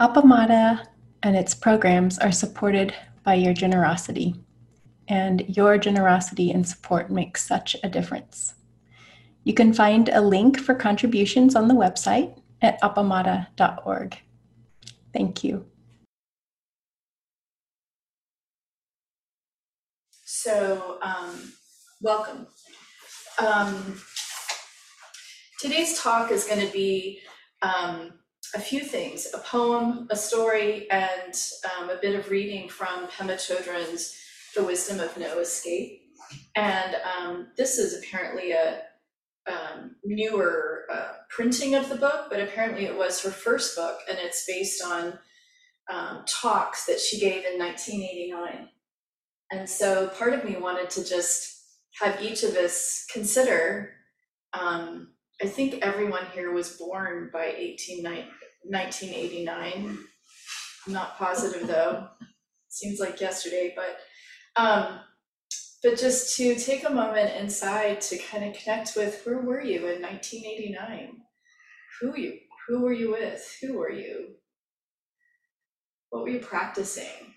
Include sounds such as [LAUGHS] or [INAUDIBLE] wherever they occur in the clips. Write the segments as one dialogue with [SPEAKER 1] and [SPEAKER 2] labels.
[SPEAKER 1] Appamada and its programs are supported by your generosity, and your generosity and support makes such a difference. You can find a link for contributions on the website at appamada.org. Thank you.
[SPEAKER 2] So, um, welcome. Um, today's talk is going to be um, a few things a poem, a story, and um, a bit of reading from Pema Chodron's The Wisdom of No Escape. And um, this is apparently a um, newer uh, printing of the book, but apparently it was her first book, and it's based on um, talks that she gave in 1989. And so part of me wanted to just have each of us consider. Um, I think everyone here was born by 18, 1989. I'm not positive though. Seems like yesterday, but um, but just to take a moment inside to kind of connect with where were you in 1989? Who you who were you with? Who were you? What were you practicing?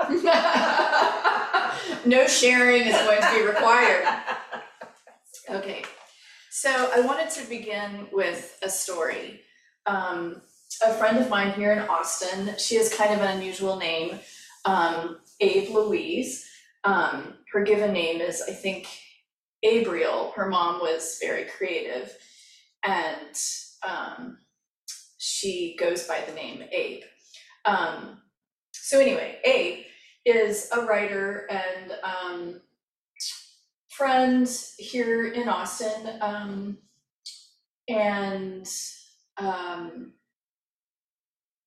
[SPEAKER 2] [LAUGHS] no sharing is going to be required. Okay, so I wanted to begin with a story. Um, a friend of mine here in Austin, she has kind of an unusual name, um, Abe Louise. Um, her given name is, I think, Abriel. Her mom was very creative, and um, she goes by the name Abe. Um, so anyway, Abe is a writer and um, friend here in Austin, um, and um,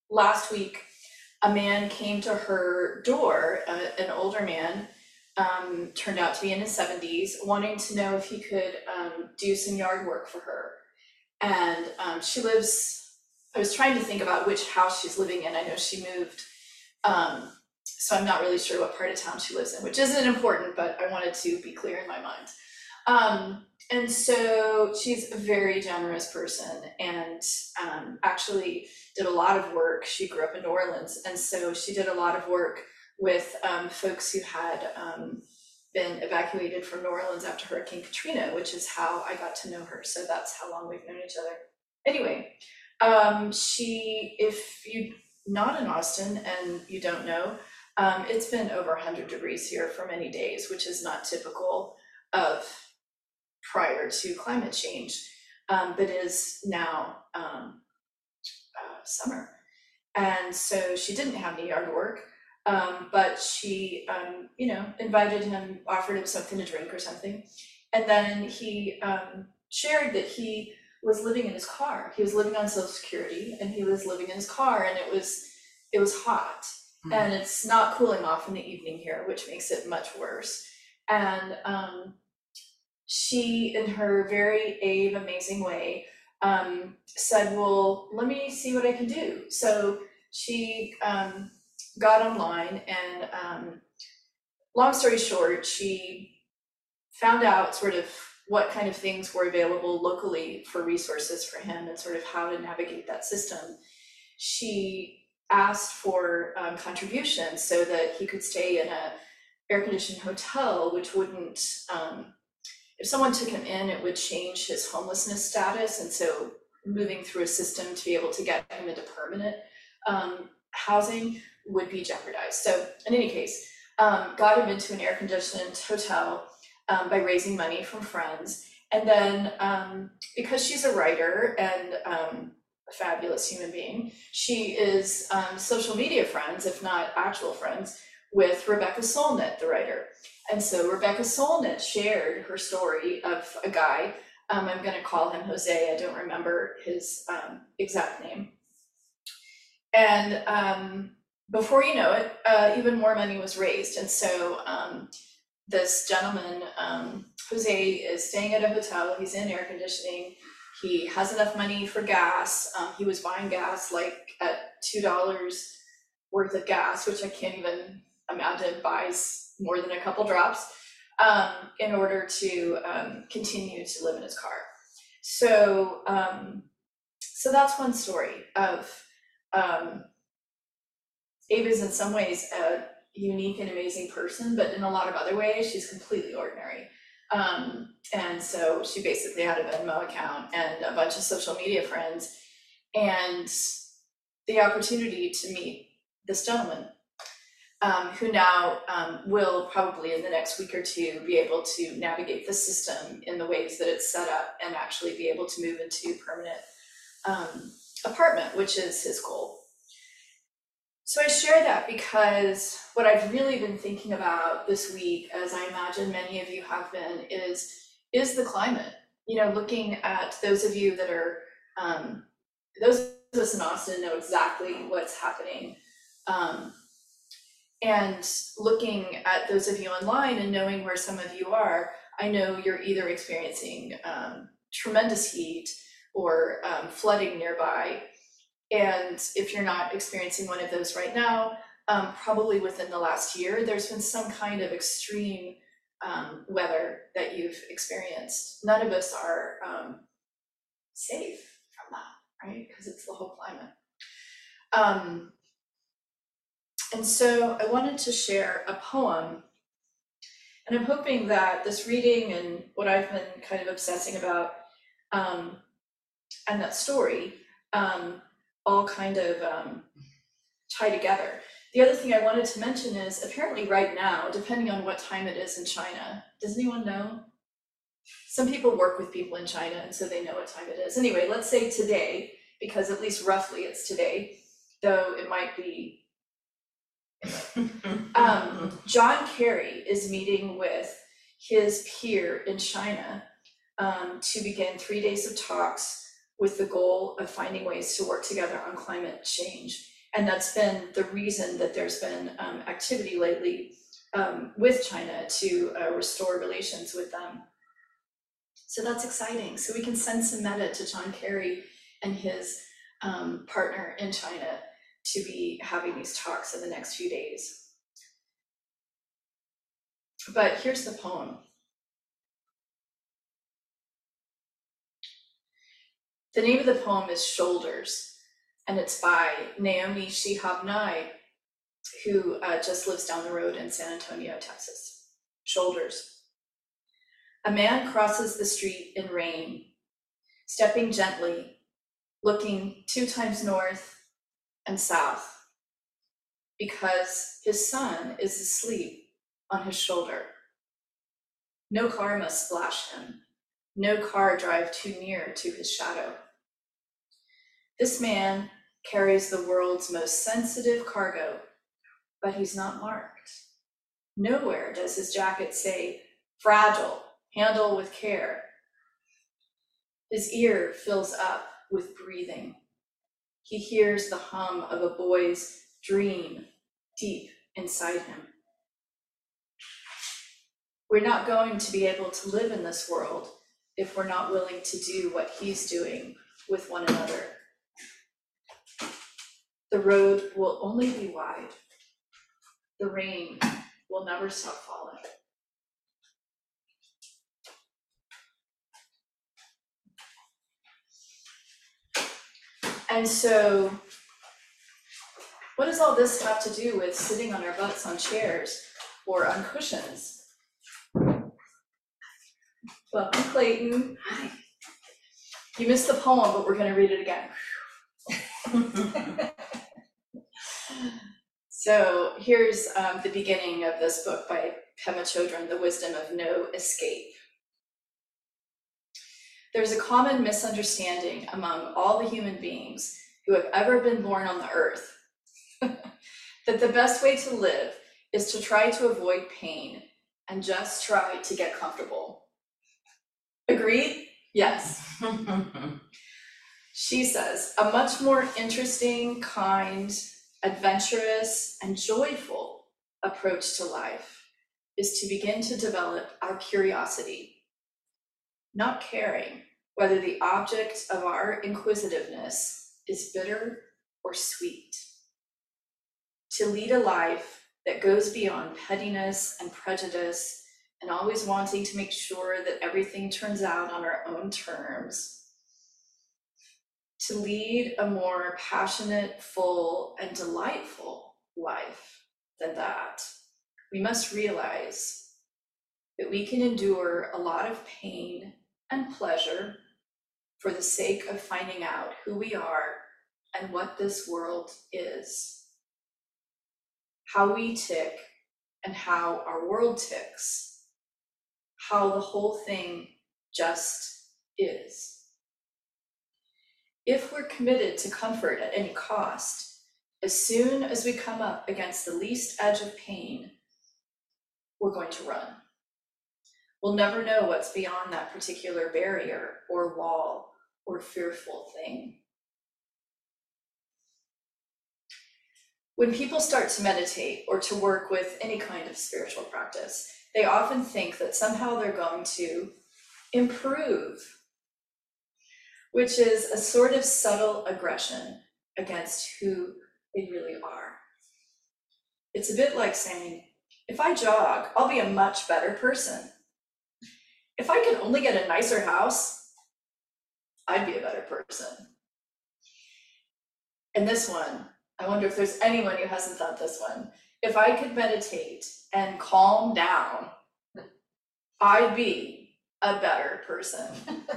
[SPEAKER 2] last week a man came to her door, uh, an older man, um, turned out to be in his 70s, wanting to know if he could um, do some yard work for her. And um, she lives, I was trying to think about which house she's living in. I know she moved um, so I'm not really sure what part of town she lives in, which isn't important, but I wanted to be clear in my mind. Um, and so she's a very generous person and um, actually did a lot of work. She grew up in New Orleans, and so she did a lot of work with um, folks who had um, been evacuated from New Orleans after Hurricane Katrina, which is how I got to know her. So that's how long we've known each other. Anyway, um, she, if you're not in Austin and you don't know, um, it's been over 100 degrees here for many days, which is not typical of prior to climate change, um, but is now um, uh, summer. And so she didn't have any yard work, um, but she, um, you know, invited him, offered him something to drink or something. And then he um, shared that he was living in his car. He was living on Social Security and he was living in his car and it was it was hot. And it's not cooling off in the evening here, which makes it much worse. And um, she, in her very Abe amazing way, um, said, "Well, let me see what I can do." So she um, got online and um, long story short, she found out sort of what kind of things were available locally for resources for him and sort of how to navigate that system. She asked for um, contributions so that he could stay in a air conditioned hotel, which wouldn't, um, if someone took him in, it would change his homelessness status. And so moving through a system to be able to get him into permanent um, housing would be jeopardized. So in any case, um, got him into an air conditioned hotel um, by raising money from friends. And then um, because she's a writer and fabulous human being, she is um, social media friends, if not actual friends, with Rebecca Solnit, the writer. And so Rebecca Solnit shared her story of a guy. Um, I'm going to call him Jose. I don't remember his um, exact name. And before you know it, uh, even more money was raised. And so this gentleman, um, Jose, is staying at a hotel. He's in air conditioning. He has enough money for gas. Um, he was buying gas like at two dollars worth of gas, which I can't even imagine buys more than a couple drops, um, in order to um, continue to live in his car. So, um, so that's one story of um, Ava is in some ways a unique and amazing person, but in a lot of other ways, she's completely ordinary. Um, and so she basically had a Venmo account and a bunch of social media friends and the opportunity to meet this gentleman um, who now um, will probably in the next week or two be able to navigate the system in the ways that it's set up and actually be able to move into permanent um, apartment, which is his goal. So I share that because what I've really been thinking about this week, as I imagine many of you have been, is is the climate. You know, looking at those of you that are um, those of us in Austin know exactly what's happening. Um, and looking at those of you online and knowing where some of you are, I know you're either experiencing um, tremendous heat or um, flooding nearby. And if you're not experiencing one of those right now, um, probably within the last year, there's been some kind of extreme um, weather that you've experienced. None of us are um, safe from that, right? Because it's the whole climate. Um, and so I wanted to share a poem. And I'm hoping that this reading and what I've been kind of obsessing about um, and that story um, all kind of um, tie together. The other thing I wanted to mention is apparently right now, depending on what time it is in China, does anyone know? Some people work with people in China and so they know what time it is. Anyway, let's say today, because at least roughly it's today, though it might be. [LAUGHS] Um, John Kerry is meeting with his peer in China um, to begin three days of talks with the goal of finding ways to work together on climate change. And that's been the reason that there's been um, activity lately um, with China to uh, restore relations with them. So that's exciting. So we can send some metta to John Kerry and his um, partner in China to be having these talks in the next few days. But here's the poem. The name of the poem is Shoulders, and it's by Naomi Shihab Nye, who uh, just lives down the road in San Antonio, Texas. Shoulders. A man crosses the street in rain, stepping gently, looking two times north and south, because his son is asleep on his shoulder. No car must splash him, no car drive too near to his shadow. This man carries the world's most sensitive cargo, but he's not marked. Nowhere does his jacket say, fragile, handle with care. His ear fills up with breathing. He hears the hum of a boy's dream deep inside him. We're not going to be able to live in this world if we're not willing to do what he's doing with one another. The road will only be wide. The rain will never stop falling. And so, what does all this have to do with sitting on our butts on chairs or on cushions? Welcome, Clayton. Hi. You missed the poem, but we're going to read it again. [LAUGHS] so here's um, the beginning of this book by Pema Chodron, The Wisdom of No Escape. There's a common misunderstanding among all the human beings who have ever been born on the earth [LAUGHS] that the best way to live is to try to avoid pain and just try to get comfortable. Agreed? Yes. [LAUGHS] she says, a much more interesting, kind, adventurous, and joyful approach to life is to begin to develop our curiosity not caring whether the object of our inquisitiveness is bitter or sweet. To lead a life that goes beyond pettiness and prejudice and always wanting to make sure that everything turns out on our own terms. to lead a more passionate, full, and delightful life than that, we must realize that we can endure a lot of pain and pleasure for the sake of finding out who we are and what this world is, how we tick and how our world ticks, how the whole thing just is. If we're committed to comfort at any cost, as soon as we come up against the least edge of pain, we're going to run. We'll never know what's beyond that particular barrier or wall or fearful thing. When people start to meditate or to work with any kind of spiritual practice, they often think that somehow they're going to improve, which is a sort of subtle aggression against who they really are. It's a bit like saying, if I jog, I'll be a much better person. If I could only get a nicer house, I'd be a better person. And this one, I wonder if there's anyone who hasn't thought this one. If I could meditate and calm down, I'd be a better person. [LAUGHS]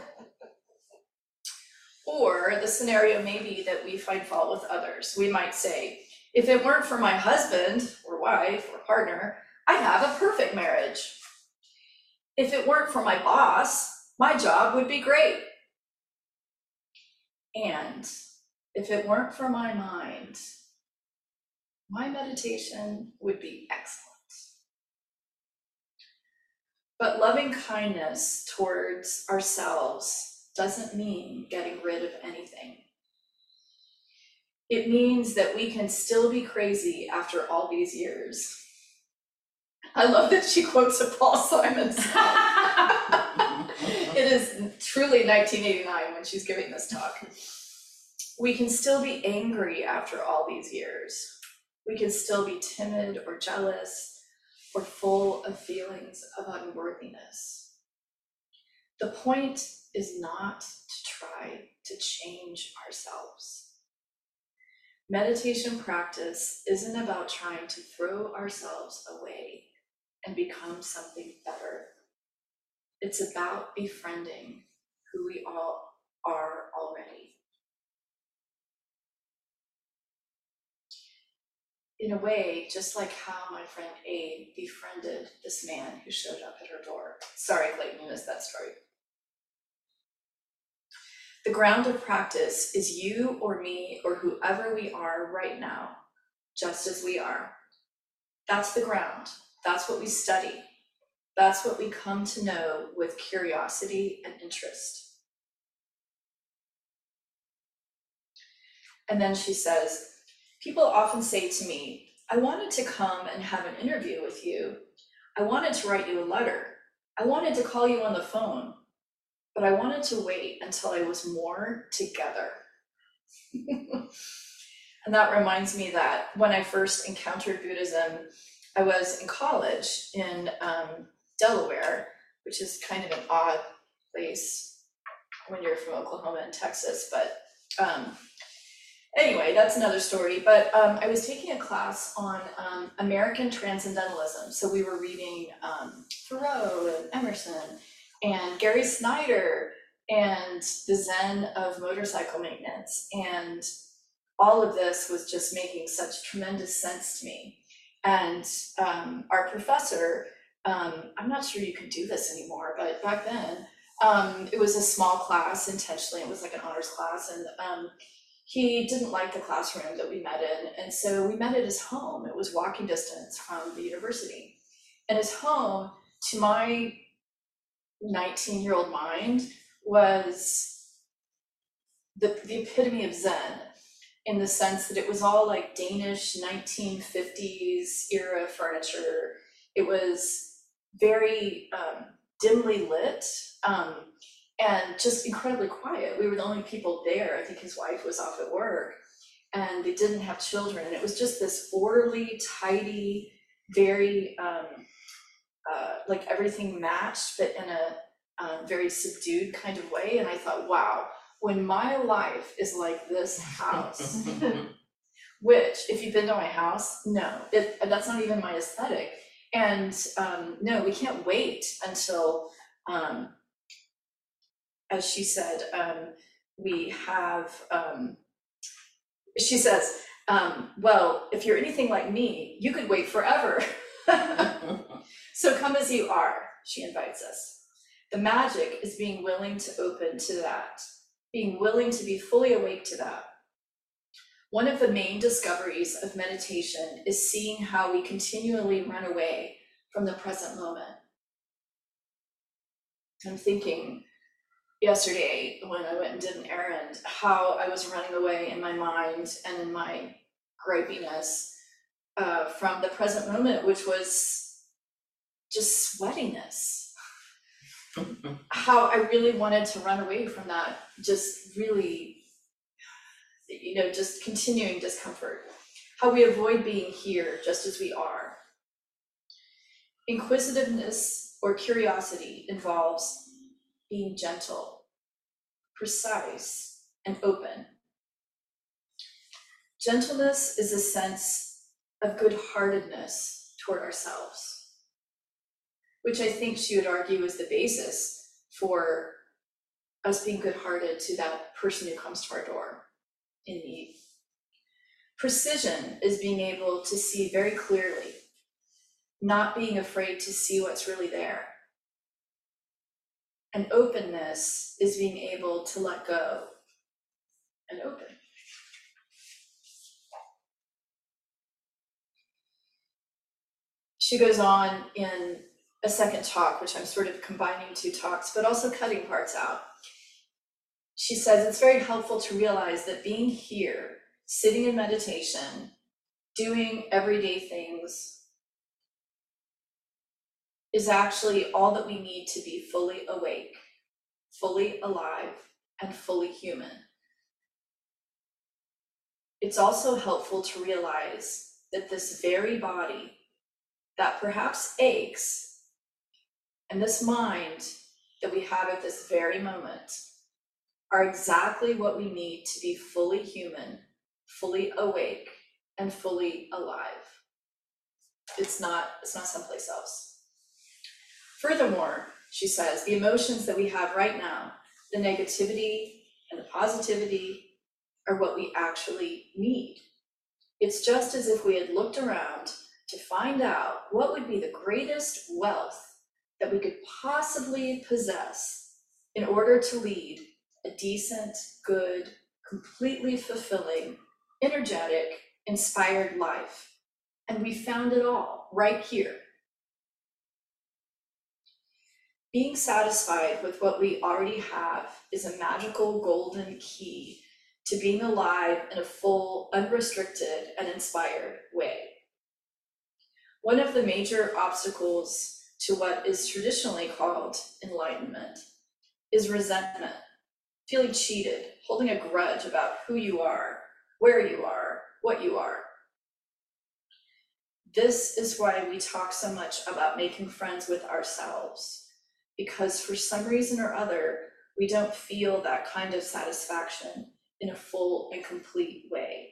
[SPEAKER 2] or the scenario may be that we find fault with others. We might say, if it weren't for my husband or wife or partner, I'd have a perfect marriage. If it weren't for my boss, my job would be great. And if it weren't for my mind, my meditation would be excellent. But loving kindness towards ourselves doesn't mean getting rid of anything. It means that we can still be crazy after all these years. I love that she quotes a Paul Simon song. [LAUGHS] it is truly 1989 when she's giving this talk. We can still be angry after all these years. We can still be timid or jealous or full of feelings of unworthiness. The point is not to try to change ourselves. Meditation practice isn't about trying to throw ourselves away and become something better. It's about befriending who we all are already. In a way, just like how my friend Abe befriended this man who showed up at her door. Sorry, Clayton, you missed that story. The ground of practice is you or me or whoever we are right now, just as we are. That's the ground. That's what we study. That's what we come to know with curiosity and interest. And then she says, People often say to me, I wanted to come and have an interview with you. I wanted to write you a letter. I wanted to call you on the phone, but I wanted to wait until I was more together. [LAUGHS] and that reminds me that when I first encountered Buddhism, I was in college in um, Delaware, which is kind of an odd place when you're from Oklahoma and Texas, but um, anyway, that's another story. But um, I was taking a class on um, American transcendentalism. So we were reading um, Thoreau and Emerson and Gary Snyder and the Zen of motorcycle maintenance. And all of this was just making such tremendous sense to me. And um, our professor, um, I'm not sure you can do this anymore, but back then, um, it was a small class intentionally. It was like an honors class, and he didn't like the classroom that we met in, and so we met at his home. It was walking distance from the university, and his home, to my 19 year old mind, was the the epitome of Zen in the sense that it was all like Danish 1950s era furniture. It was very um, dimly lit um, and just incredibly quiet. We were the only people there. I think his wife was off at work and they didn't have children. And it was just this orderly, tidy, very um, uh, like everything matched, but in a um, very subdued kind of way. And I thought, wow, when my life is like this house, [LAUGHS] [LAUGHS] which if you've been to my house, no, it, that's not even my aesthetic. And um, no, we can't wait until, um, as she said, um, we have, um, she says, um, well, if you're anything like me, you could wait forever. [LAUGHS] so come as you are, she invites us. The magic is being willing to open to that, being willing to be fully awake to that. One of the main discoveries of meditation is seeing how we continually run away from the present moment. I'm thinking yesterday when I went and did an errand, how I was running away in my mind and in my gripiness uh, from the present moment, which was just sweatiness. how I really wanted to run away from that, just really, you know, just continuing discomfort. How we avoid being here just as we are. Inquisitiveness or curiosity involves being gentle, precise, and open. Gentleness is a sense of good heartedness toward ourselves, which I think she would argue is the basis for us being good hearted to that person who comes to our door in need. Precision is being able to see very clearly, not being afraid to see what's really there. And openness is being able to let go and open. She goes on in a second talk, which I'm sort of combining two talks, but also cutting parts out. She says it's very helpful to realize that being here, sitting in meditation, doing everyday things, is actually all that we need to be fully awake, fully alive, and fully human. It's also helpful to realize that this very body that perhaps aches and this mind that we have at this very moment are exactly what we need to be fully human, fully awake, and fully alive. It's not, it's not someplace else. Furthermore, she says, the emotions that we have right now, the negativity and the positivity, are what we actually need. It's just as if we had looked around to find out what would be the greatest wealth that we could possibly possess in order to lead a decent, good, completely fulfilling, energetic, inspired life. And we found it all right here. Being satisfied with what we already have is a magical golden key to being alive in a full, unrestricted, and inspired way. One of the major obstacles to what is traditionally called enlightenment is resentment, feeling cheated, holding a grudge about who you are, where you are, what you are. This is why we talk so much about making friends with ourselves, because for some reason or other, we don't feel that kind of satisfaction in a full and complete way.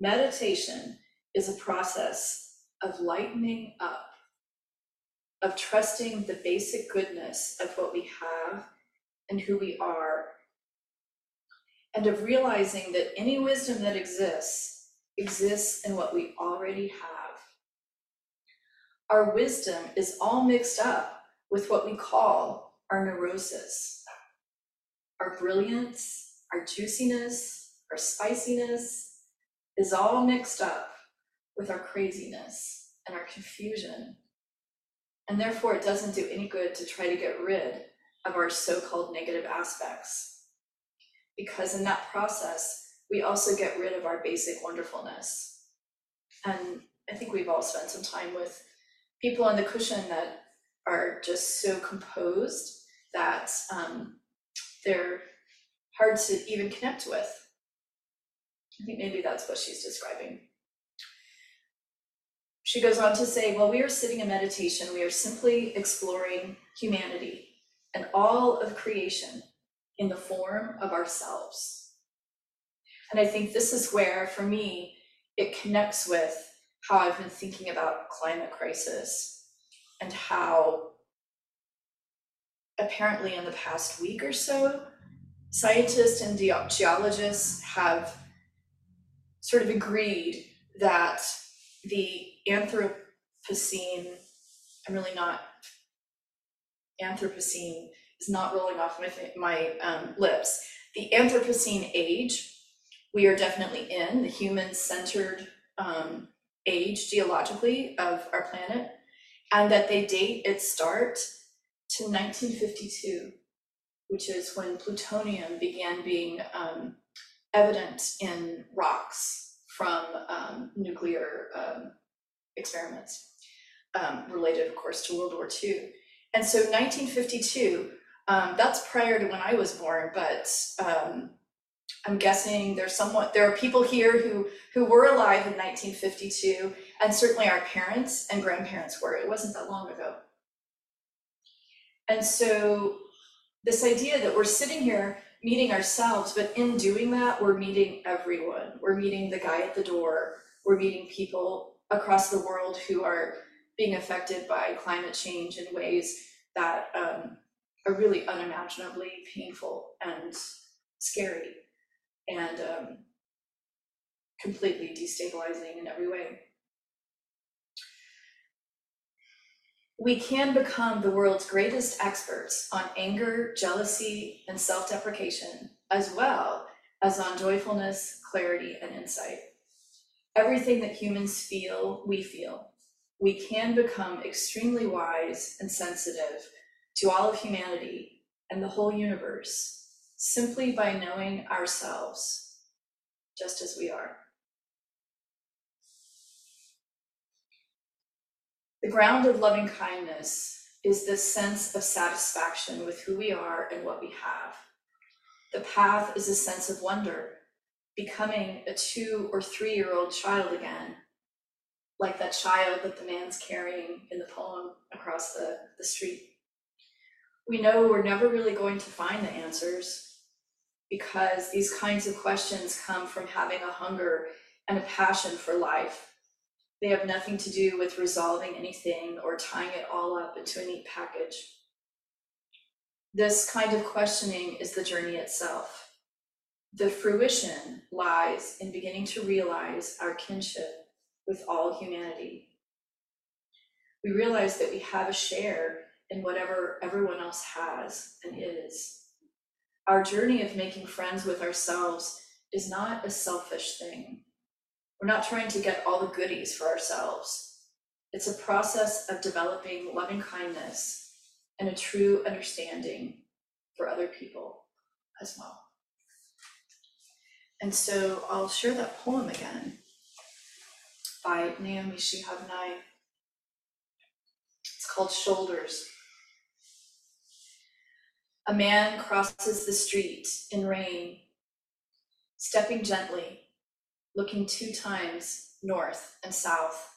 [SPEAKER 2] Meditation is a process of lightening up, of trusting the basic goodness of what we have and who we are, and of realizing that any wisdom that exists exists in what we already have. Our wisdom is all mixed up with what we call our neurosis, our brilliance, our juiciness, our spiciness is all mixed up with our craziness and our confusion. And therefore, it doesn't do any good to try to get rid of our so called negative aspects. Because in that process, we also get rid of our basic wonderfulness. And I think we've all spent some time with people on the cushion that are just so composed that um, they're hard to even connect with. I think maybe that's what she's describing. She goes on to say, while we are sitting in meditation, we are simply exploring humanity and all of creation in the form of ourselves. And I think this is where, for me, it connects with how I've been thinking about climate crisis and how apparently in the past week or so, scientists and geologists have sort of agreed that the Anthropocene, I'm really not, Anthropocene is not rolling off my, my um, lips. The Anthropocene age, we are definitely in the human centered um, age geologically of our planet, and that they date its start to 1952, which is when plutonium began being um, evident in rocks from um, nuclear um, experiments um, related, of course, to World War II. And so 1952, um, that's prior to when I was born, but um, I'm guessing there's somewhat there are people here who who were alive in 1952, and certainly our parents and grandparents were. It wasn't that long ago. And so this idea that we're sitting here meeting ourselves, but in doing that, we're meeting everyone. We're meeting the guy at the door. We're meeting people across the world who are being affected by climate change in ways that um, are really unimaginably painful and scary and um, completely destabilizing in every way. We can become the world's greatest experts on anger, jealousy, and self deprecation, as well as on joyfulness, clarity, and insight. Everything that humans feel, we feel. We can become extremely wise and sensitive to all of humanity and the whole universe simply by knowing ourselves just as we are. The ground of loving kindness is this sense of satisfaction with who we are and what we have. The path is a sense of wonder, becoming a two or three year old child again, like that child that the man's carrying in the poem across the, the street. We know we're never really going to find the answers because these kinds of questions come from having a hunger and a passion for life they have nothing to do with resolving anything or tying it all up into a neat package. This kind of questioning is the journey itself. The fruition lies in beginning to realize our kinship with all humanity. We realize that we have a share in whatever everyone else has and is. Our journey of making friends with ourselves is not a selfish thing. We're not trying to get all the goodies for ourselves. It's a process of developing loving kindness and a true understanding for other people as well. And so I'll share that poem again by Naomi Shihab Nye. It's called Shoulders. A man crosses the street in rain, stepping gently looking two times north and south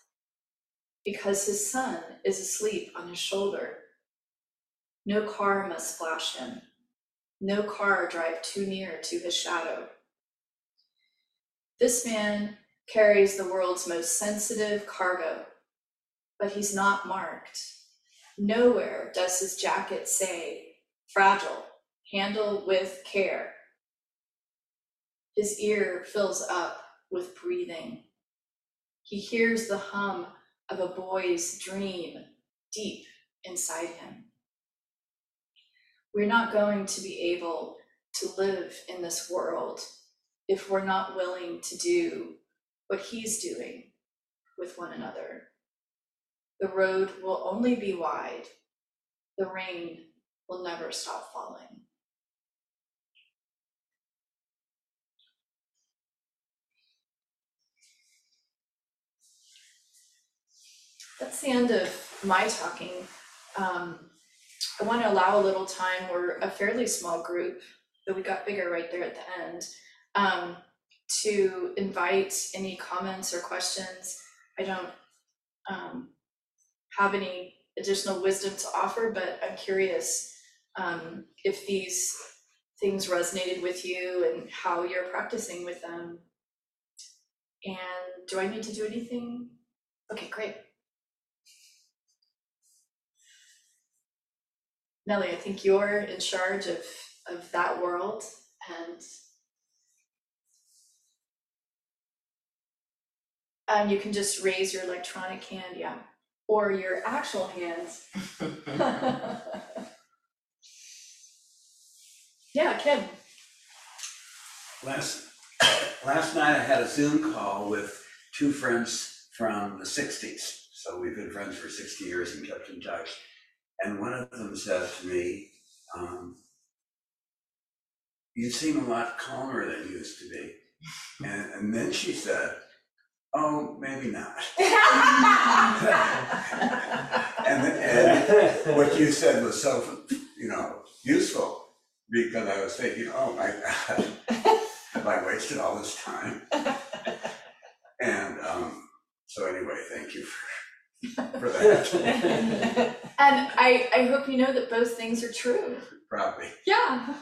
[SPEAKER 2] because his son is asleep on his shoulder. No car must splash him. No car drive too near to his shadow. This man carries the world's most sensitive cargo, but he's not marked. Nowhere does his jacket say, fragile, handle with care. His ear fills up with breathing. He hears the hum of a boy's dream deep inside him. We're not going to be able to live in this world if we're not willing to do what he's doing with one another. The road will only be wide, the rain will never stop falling. That's the end of my talking. Um, I want to allow a little time. We're a fairly small group, but we got bigger right there at the end. Um, to invite any comments or questions. I don't um, have any additional wisdom to offer, but I'm curious um, if these things resonated with you and how you're practicing with them. And do I need to do anything? Okay, great. Nellie, I think you're in charge of, of that world and and you can just raise your electronic hand, yeah, or your actual hands. [LAUGHS] Yeah, Kim.
[SPEAKER 3] Last, last night I had a Zoom call with two friends from the sixties. So we've been friends for sixty years and kept in touch. And one of them said to me, um, you seem a lot calmer than you used to be. And, and then she said, oh, maybe not. [LAUGHS] And, and what you said was so, you know, useful because I was thinking, oh my God, have I wasted all this time? And um, so anyway, thank you for, for that, [LAUGHS]
[SPEAKER 2] And I, I hope you know that both things are true.
[SPEAKER 3] probably.
[SPEAKER 2] Yeah.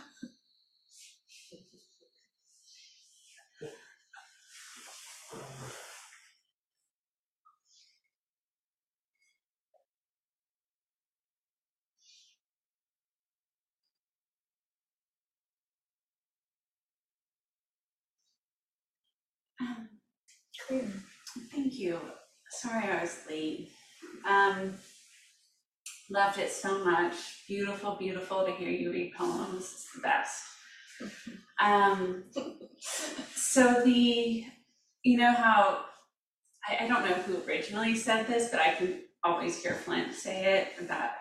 [SPEAKER 4] Um, Thank you. Sorry I was late. Um, loved it so much. Beautiful, beautiful to hear you read poems. It's the best. Um, so the, you know how, I, I don't know who originally said this, but I can always hear Flint say it, that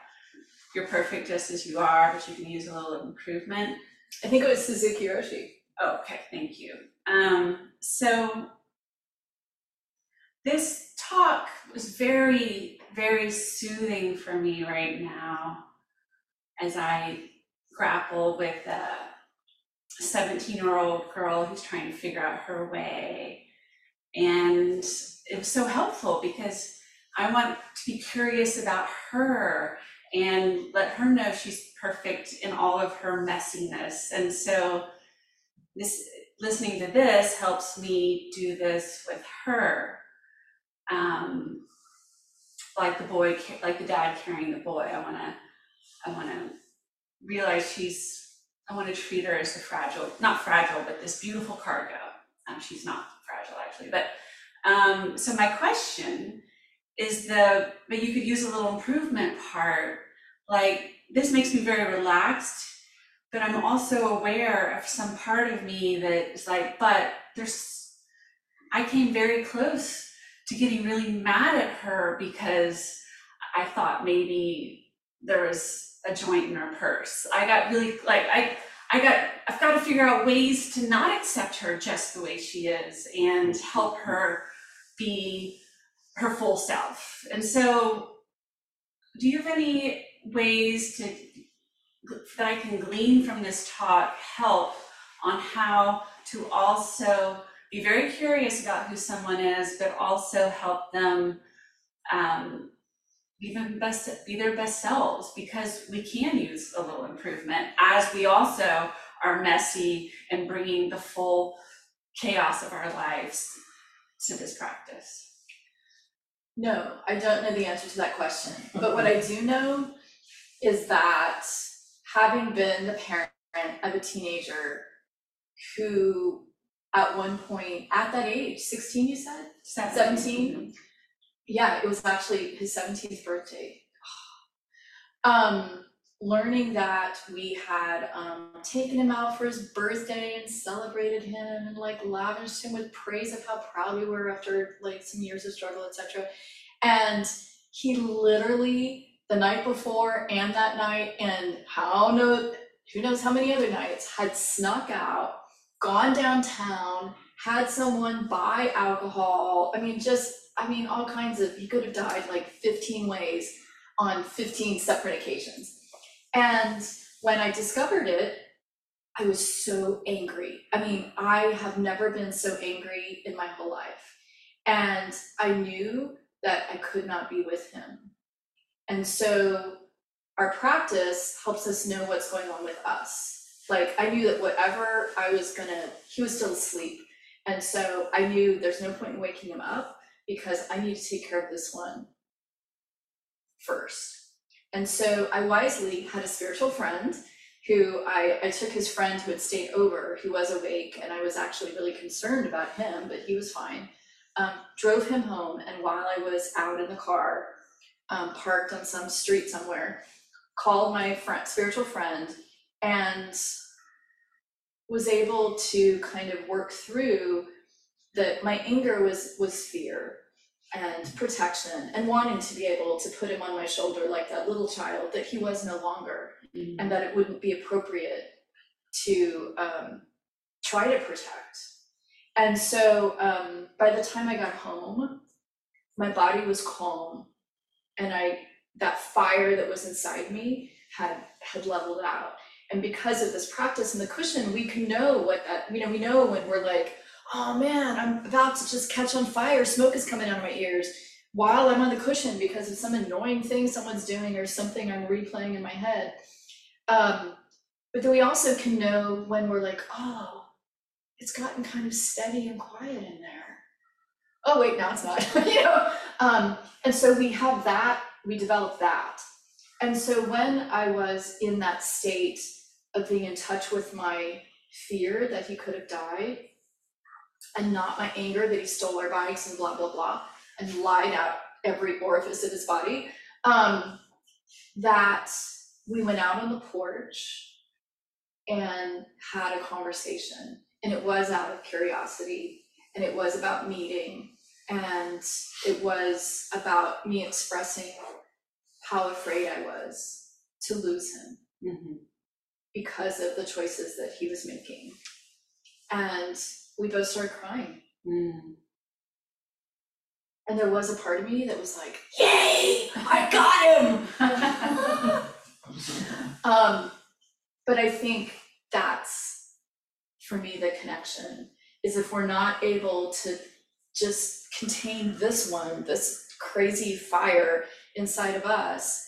[SPEAKER 4] you're perfect just as you are, but you can use a little improvement.
[SPEAKER 2] I think it was Suzuki Roshi.
[SPEAKER 4] Oh, okay, thank you. Um, so this talk was very, very soothing for me right now as I grapple with a 17 year old girl who's trying to figure out her way. And it was so helpful because I want to be curious about her and let her know she's perfect in all of her messiness. And so this listening to this helps me do this with her. Um, like the boy, like the dad carrying the boy. I wanna, I wanna realize she's, I wanna treat her as a fragile, not fragile, but this beautiful cargo. Um, she's not fragile actually, but, um, so my question is the, but you could use a little improvement part, like, this makes me very relaxed but I'm also aware of some part of me that is like, but there's, I came very close to getting really mad at her because I thought maybe there was a joint in her purse. I got really like I I got I've got to figure out ways to not accept her just the way she is and help her be her full self. And so do you have any ways to that I can glean from this talk help on how to also be very curious about who someone is, but also help them um, be their best, be their best selves, because we can use a little improvement as we also are messy and bringing the full chaos of our lives to this practice.
[SPEAKER 2] No, I don't know the answer to that question. But what I do know is that having been the parent of a teenager who at one point at that age 16 you said? 17? yeah it was actually his 17th birthday. [SIGHS] Um learning that we had um taken him out for his birthday and celebrated him and like lavished him with praise of how proud we were after like some years of struggle etc and he literally the night before and that night and how no who knows how many other nights had snuck out gone downtown had someone buy alcohol. I mean just i mean all kinds of he could have died like 15 ways on 15 separate occasions. And when i discovered it i was so angry. I mean i have never been so angry in my whole life. And i knew that i could not be with him. And so our practice helps us know what's going on with us. Like, I knew that whatever I was gonna, he was still asleep. And so I knew there's no point in waking him up because I need to take care of this one first. And so I wisely had a spiritual friend who I, I took his friend who had stayed over, who was awake, and I was actually really concerned about him, but he was fine. Um, drove him home, and while I was out in the car, um, parked on some street somewhere, called my friend, spiritual friend, and was able to kind of work through that my anger was was fear and protection and wanting to be able to put him on my shoulder like that little child that he was no longer and that it wouldn't be appropriate to um, try to protect. And so um, by the time I got home, my body was calm, and I that fire that was inside me had had leveled out. And because of this practice in the cushion, we can know what that you know we know when we're like, oh man, I'm about to just catch on fire, smoke is coming out of my ears while I'm on the cushion because of some annoying thing someone's doing or something I'm replaying in my head. Um, but then we also can know when we're like, oh, it's gotten kind of steady and quiet in there. Oh wait, now it's not. [LAUGHS] you know, um, and so we have that. We develop that. And so when I was in that state of being in touch with my fear that he could have died, and not my anger that he stole our bikes and blah blah blah, and lied out every orifice of his body, um, that we went out on the porch and had a conversation. And it was out of curiosity and it was about meeting and it was about me expressing how afraid I was to lose him
[SPEAKER 4] Mhm.
[SPEAKER 2] Because of the choices that he was making. And we both started crying.
[SPEAKER 4] Mm.
[SPEAKER 2] And there was a part of me that was like, Yay, I [LAUGHS] got him. [LAUGHS] Um, but I think that's for me the connection is if we're not able to just contain this one, this crazy fire inside of us,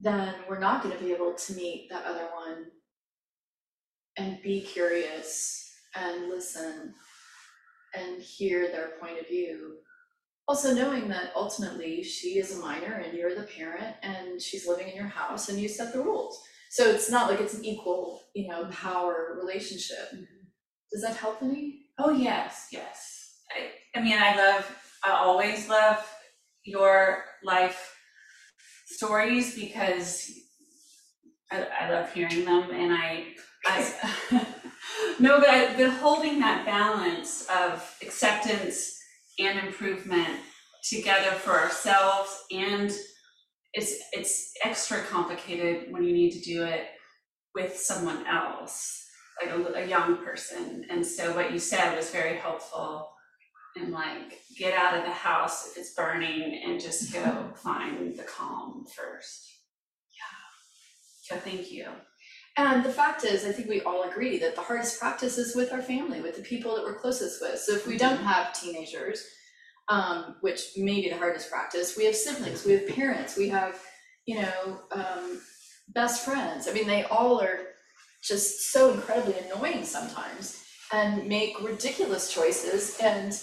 [SPEAKER 2] then we're not going to be able to meet that other one and be curious and listen and hear their point of view. Also knowing that ultimately she is a minor and you're the parent and she's living in your house and you set the rules. So it's not like it's an equal, you know, power relationship. Mm-hmm. Does that help any?
[SPEAKER 4] Oh, yes, yes. I, I mean, I love, I always love your life stories because I, I love hearing them and I, I, [LAUGHS] no, but I, but holding that balance of acceptance and improvement together for ourselves and it's, it's extra complicated when you need to do it with someone else like a, a young person. And so what you said was very helpful. And like, get out of the house if it's burning and just go mm-hmm. find the calm first. Yeah. So thank you.
[SPEAKER 2] And the fact is, I think we all agree that the hardest practice is with our family, with the people that we're closest with. So if we don't have teenagers, um, which may be the hardest practice, we have siblings, we have parents, we have, you know, um, best friends. I mean, they all are just so incredibly annoying sometimes and make ridiculous choices and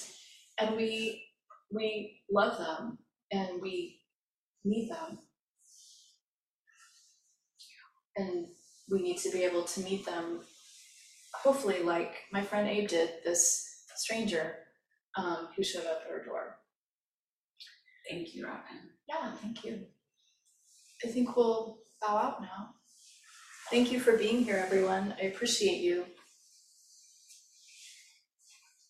[SPEAKER 2] and we we love them and we need them. And we need to be able to meet them, hopefully like my friend Abe did, this stranger um, who showed up at our door.
[SPEAKER 4] Thank you, Robin.
[SPEAKER 2] Yeah, thank you. I think we'll bow out now. Thank you for being here, everyone. I appreciate you.